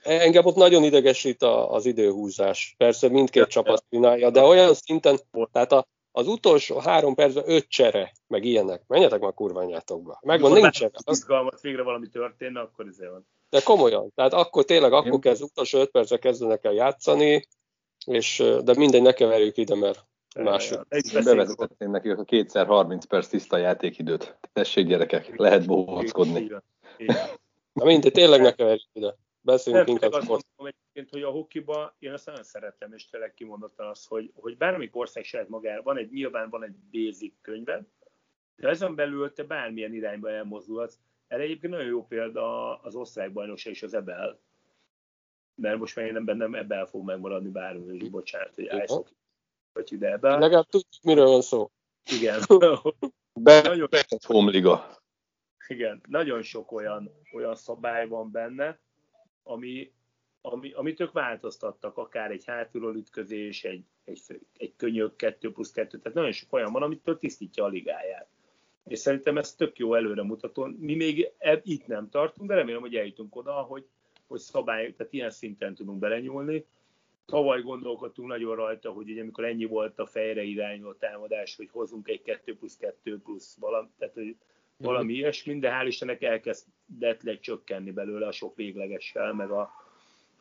engem ott nagyon idegesít az időhúzás. Persze mindkét csapat csinálja, de olyan szinten, tehát a, az utolsó három percben öt csere, meg ilyenek. Menjetek már kurványátokba. Megvan, nincs Izgalmat, végre valami történne, akkor izé van. De komolyan, tehát akkor tényleg akkor kezd, utolsó öt percre kezdenek el játszani, és, de mindegy, ne keverjük ide, mert másik. Bevezetném neki a kétszer 30 perc tiszta játékidőt. Tessék gyerekek, lehet bohóckodni. Na mindegy, tényleg ne keverjük ide. Beszéljünk inkább azt mondom egyébként, hogy a hokiba én azt nagyon szeretem, és tényleg kimondottan az, hogy, hogy bármelyik ország saját magára, van egy, nyilván van egy basic könyved, de ezen belül te bármilyen irányba elmozdulhatsz. Erre egyébként nagyon jó példa az osztálybajnokság és az EBL. Mert most már én nem bennem EBL fog megmaradni bármi, és bocsánat, hogy állszok. Vagy ide. Legalább tudjuk, miről van szó. Igen. Be, nagyon, home liga. Igen, nagyon sok olyan, olyan szabály van benne, ami, ami, amit ők változtattak, akár egy hátulról ütközés, egy, egy, egy könyök 2 plusz 2, tehát nagyon sok olyan van, amitől tisztítja a ligáját. És szerintem ez tök jó előremutató. Mi még e, itt nem tartunk, de remélem, hogy eljutunk oda, hogy, hogy szabály, tehát ilyen szinten tudunk belenyúlni, tavaly gondolkodtunk nagyon rajta, hogy ugye, amikor ennyi volt a fejre irányuló támadás, hogy hozunk egy 2 plusz 2 plusz valami, tehát hogy valami ilyesmi, de hál' Istennek elkezdett lecsökkenni belőle a sok véglegessel, meg, a,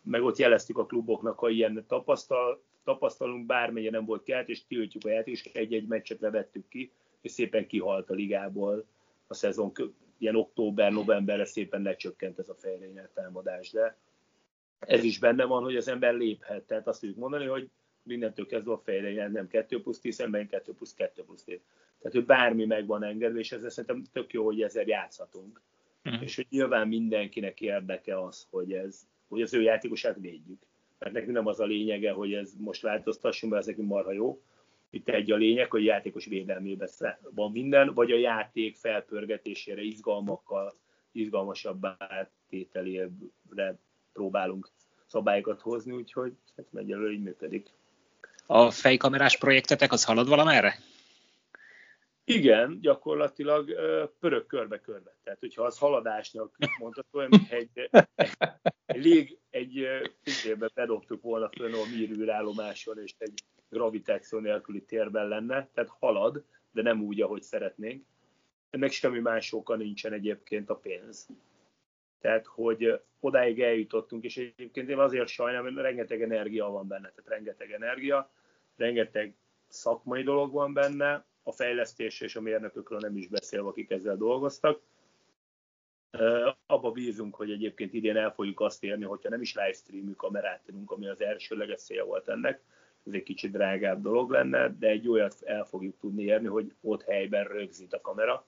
meg ott jeleztük a kluboknak, ha ilyen tapasztal, tapasztalunk, bármennyire nem volt kelt, és tiltjuk a játék, és egy-egy meccset levettük ki, és szépen kihalt a ligából a szezon, ilyen október-novemberre szépen lecsökkent ez a fejlényelt támadás, de ez is benne van, hogy az ember léphet. Tehát azt tudjuk mondani, hogy mindentől kezdve a fejre nem 2 plusz 10, ember 2 plusz 2 plusz 10. Tehát, hogy bármi meg van engedve, és ezzel szerintem tök jó, hogy ezzel játszhatunk. Uh-huh. És hogy nyilván mindenkinek érdeke az, hogy, ez, hogy az ő játékosát védjük. Mert nekünk nem az a lényege, hogy ez most változtassunk, mert ez nekünk marha jó. Itt egy a lényeg, hogy a játékos védelmében van minden, vagy a játék felpörgetésére, izgalmakkal, izgalmasabb tételére próbálunk szabályokat hozni, úgyhogy ez egyelőre így működik. A fejkamerás projektetek az halad valamerre? Igen, gyakorlatilag pörög körbe-körbe. Tehát, hogyha az haladásnak mondható, hogy egy, egy, lég, egy fizébe bedobtuk volna fönn a Mir állomáson, és egy gravitáció nélküli térben lenne, tehát halad, de nem úgy, ahogy szeretnénk. Ennek semmi más oka nincsen egyébként a pénz. Tehát, hogy odáig eljutottunk, és egyébként én azért sajnálom, hogy rengeteg energia van benne, tehát rengeteg energia, rengeteg szakmai dolog van benne, a fejlesztés és a mérnökökről nem is beszélve, akik ezzel dolgoztak. Abba bízunk, hogy egyébként idén el fogjuk azt érni, hogyha nem is livestreamű kamerát tudunk, ami az elsőleges célja volt ennek, ez egy kicsit drágább dolog lenne, de egy olyat el fogjuk tudni érni, hogy ott helyben rögzít a kamera,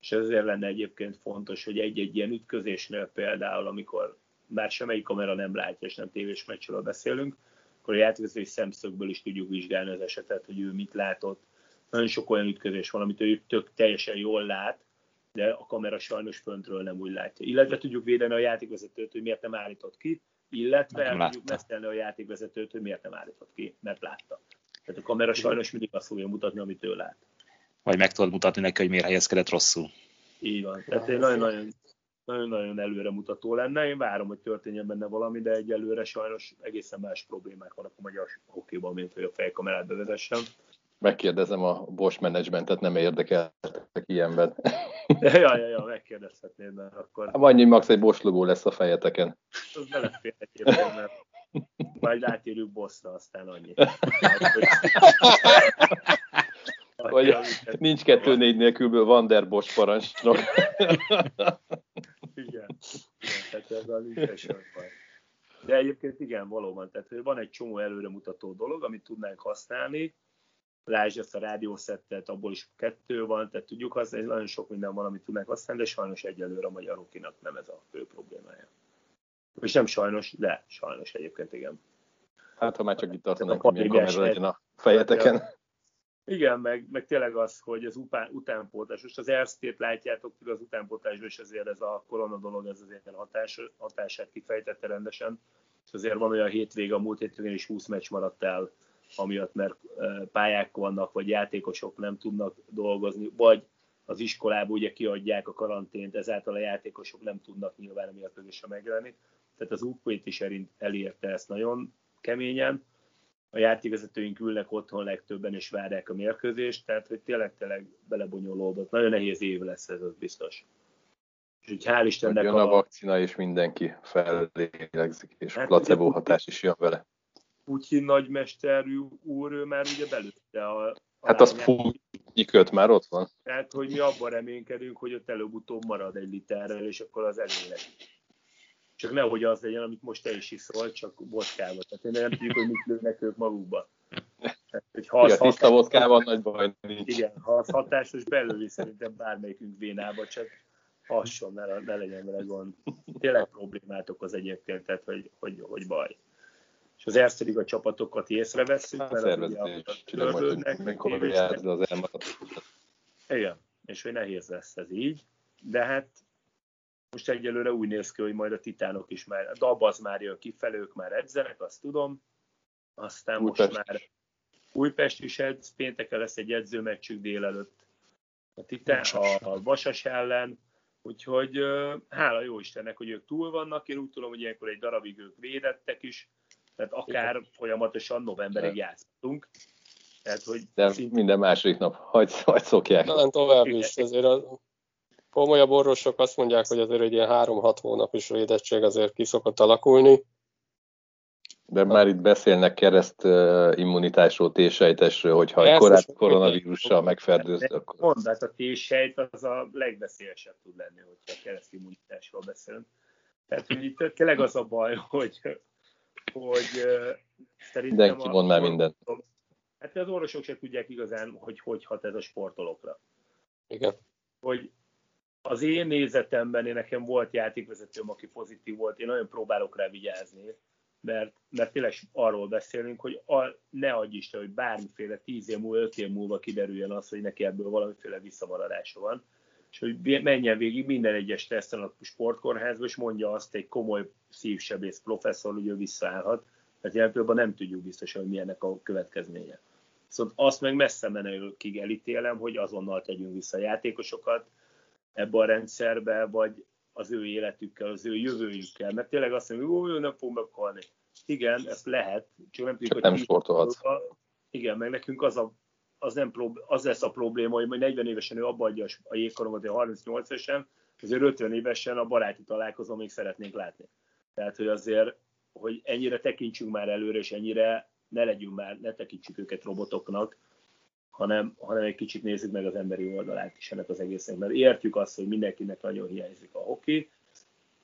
és ezért lenne egyébként fontos, hogy egy-egy ilyen ütközésnél például, amikor már semmelyik kamera nem látja, és nem tévés meccsről beszélünk, akkor a játékvezetői szemszögből is tudjuk vizsgálni az esetet, hogy ő mit látott. Nagyon sok olyan ütközés van, amit ő tök teljesen jól lát, de a kamera sajnos föntről nem úgy látja. Illetve tudjuk védeni a játékvezetőt, hogy miért nem állított ki, illetve el tudjuk mesztelni a játékvezetőt, hogy miért nem állított ki, mert látta. Tehát a kamera sajnos mindig azt fogja mutatni, amit ő lát vagy meg tudod mutatni neki, hogy miért helyezkedett rosszul. Így van. Tehát én nagyon-nagyon nagyon-nagyon előremutató lenne. Én várom, hogy történjen benne valami, de egyelőre sajnos egészen más problémák vannak a magyar hokiban, mint hogy a fejkamerát bevezessem. Megkérdezem a Bosch managementet, nem érdekeltek ilyenben. ja, ja, ja, megkérdezhetnéd, mert akkor... Hát annyi max egy Bosch logó lesz a fejeteken. Az belefér egyébként, mert majd átérjük Bossra, aztán annyi. Vagy nincs kettő négy nélkülből Van der Bosch parancsnok. igen, igen, tehát ez a baj. De egyébként igen, valóban, tehát van egy csomó előremutató dolog, amit tudnánk használni, Lásd ezt a rádiószettet, abból is kettő van, tehát tudjuk használni, nagyon sok minden van, amit tudnánk használni, de sajnos egyelőre a magyar hokinak nem ez a fő problémája. És nem sajnos, de sajnos egyébként igen. Hát ha már csak itt tartanak, hogy milyen kamera legyen a fejeteken. Igen, meg, meg tényleg az, hogy az utánpótlás, most az Erztét látjátok, az utánpótlásban is azért ez a korona dolog, ez azért hatás, hatását kifejtette rendesen, és azért van olyan hétvége, a múlt hétvégén is 20 meccs maradt el, amiatt, mert pályák vannak, vagy játékosok nem tudnak dolgozni, vagy az iskolában ugye kiadják a karantént, ezáltal a játékosok nem tudnak nyilván emiatt közösen megjelenni. Tehát az UPT is elérte ezt nagyon keményen, a játékvezetőink ülnek otthon legtöbben és várják a mérkőzést, tehát hogy tényleg-tényleg belebonyolódott. Nagyon nehéz év lesz ez, az biztos. És úgy hál' Istennek jön a... a vakcina, és mindenki fellélegzik, és hát placebo hatás is jön vele. Putyin nagymester úr, ő már ugye belőtte a, a Hát az Putyiköt már ott van. Tehát, hogy mi abban reménykedünk, hogy ott előbb-utóbb marad egy literrel, és akkor az elég lesz. Csak nehogy az legyen, amit most te is iszol, csak vodkába. Tehát én nem tudjuk, hogy mit lőnek ők magukba. Tehát, hogy ha az tiszta vodkában nagy baj nincs. Igen, ha az hatásos belőli szerintem bármelyikünk vénába, csak hasson, ne, ne legyen vele gond. Tényleg problémát okoz egyébként, tehát hogy, hogy, hogy baj. És az a csapatokat észrevesszük, hát, mert a szervezés, törlődnek, az elmaradt. Igen, és hogy nehéz lesz ez így, de hát most egyelőre úgy néz ki, hogy majd a titánok is már, a Dabaz már jön kifelé, ők már edzenek, azt tudom. Aztán Újpest. most már Újpest is edz, pénteken lesz egy edzőmeccsük délelőtt a titán, a, a Vasas ellen, úgyhogy hála jó Istennek, hogy ők túl vannak, én úgy tudom, hogy ilyenkor egy darabig ők védettek is, Tehát akár folyamatosan novemberig játszottunk. Tehát, hogy De szinte- minden második nap hagy, hagy szokják. Talán tovább is. Azért a komolyabb orvosok azt mondják, hogy azért egy ilyen 3-6 hónapos védettség azért ki szokott alakulni. De már itt beszélnek kereszt immunitásról, T-sejtesről, hogyha egy is koronavírussal megfertőzött, akkor Mondd, hát a T-sejt az a legveszélyesebb tud lenni, hogyha keresztimmunitásról beszélünk. Tehát, hogy itt tényleg az a baj, hogy, hogy szerintem... mindenki mond már mindent. Hát az orvosok se tudják igazán, hogy hogy hat ez a sportolókra. Igen. Hogy az én nézetemben, én nekem volt játékvezetőm, aki pozitív volt, én nagyon próbálok rá vigyázni, mert, mert tényleg arról beszélünk, hogy a, ne adj Isten, hogy bármiféle tíz év múlva, öt év múlva kiderüljön az, hogy neki ebből valamiféle visszamaradása van, és hogy menjen végig minden egyes teszten a sportkórházba, és mondja azt egy komoly szívsebész professzor, hogy ő visszaállhat, mert jelen pillanatban nem tudjuk biztosan, hogy milyennek a következménye. Szóval azt meg messze menőkig elítélem, hogy azonnal tegyünk vissza játékosokat ebbe a rendszerbe, vagy az ő életükkel, az ő jövőjükkel. Mert tényleg azt mondjuk, hogy ő nem fog meghalni. Igen, ezt lehet, csak nem tudjuk, Csak nem sportolhatsz. Igen, meg nekünk az, a, az, nem prób- az lesz a probléma, hogy majd 40 évesen ő abba adja a- a jégkorongot, hogy 38 évesen, azért 50 évesen a baráti találkozó még szeretnénk látni. Tehát, hogy azért, hogy ennyire tekintsünk már előre, és ennyire ne legyünk már, ne tekintsük őket robotoknak, hanem, hanem egy kicsit nézzük meg az emberi oldalát is ennek az egésznek, mert értjük azt, hogy mindenkinek nagyon hiányzik a hoki,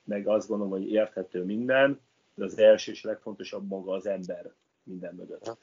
meg azt gondolom, hogy érthető minden, de az első és legfontosabb maga az ember minden mögött. Ja.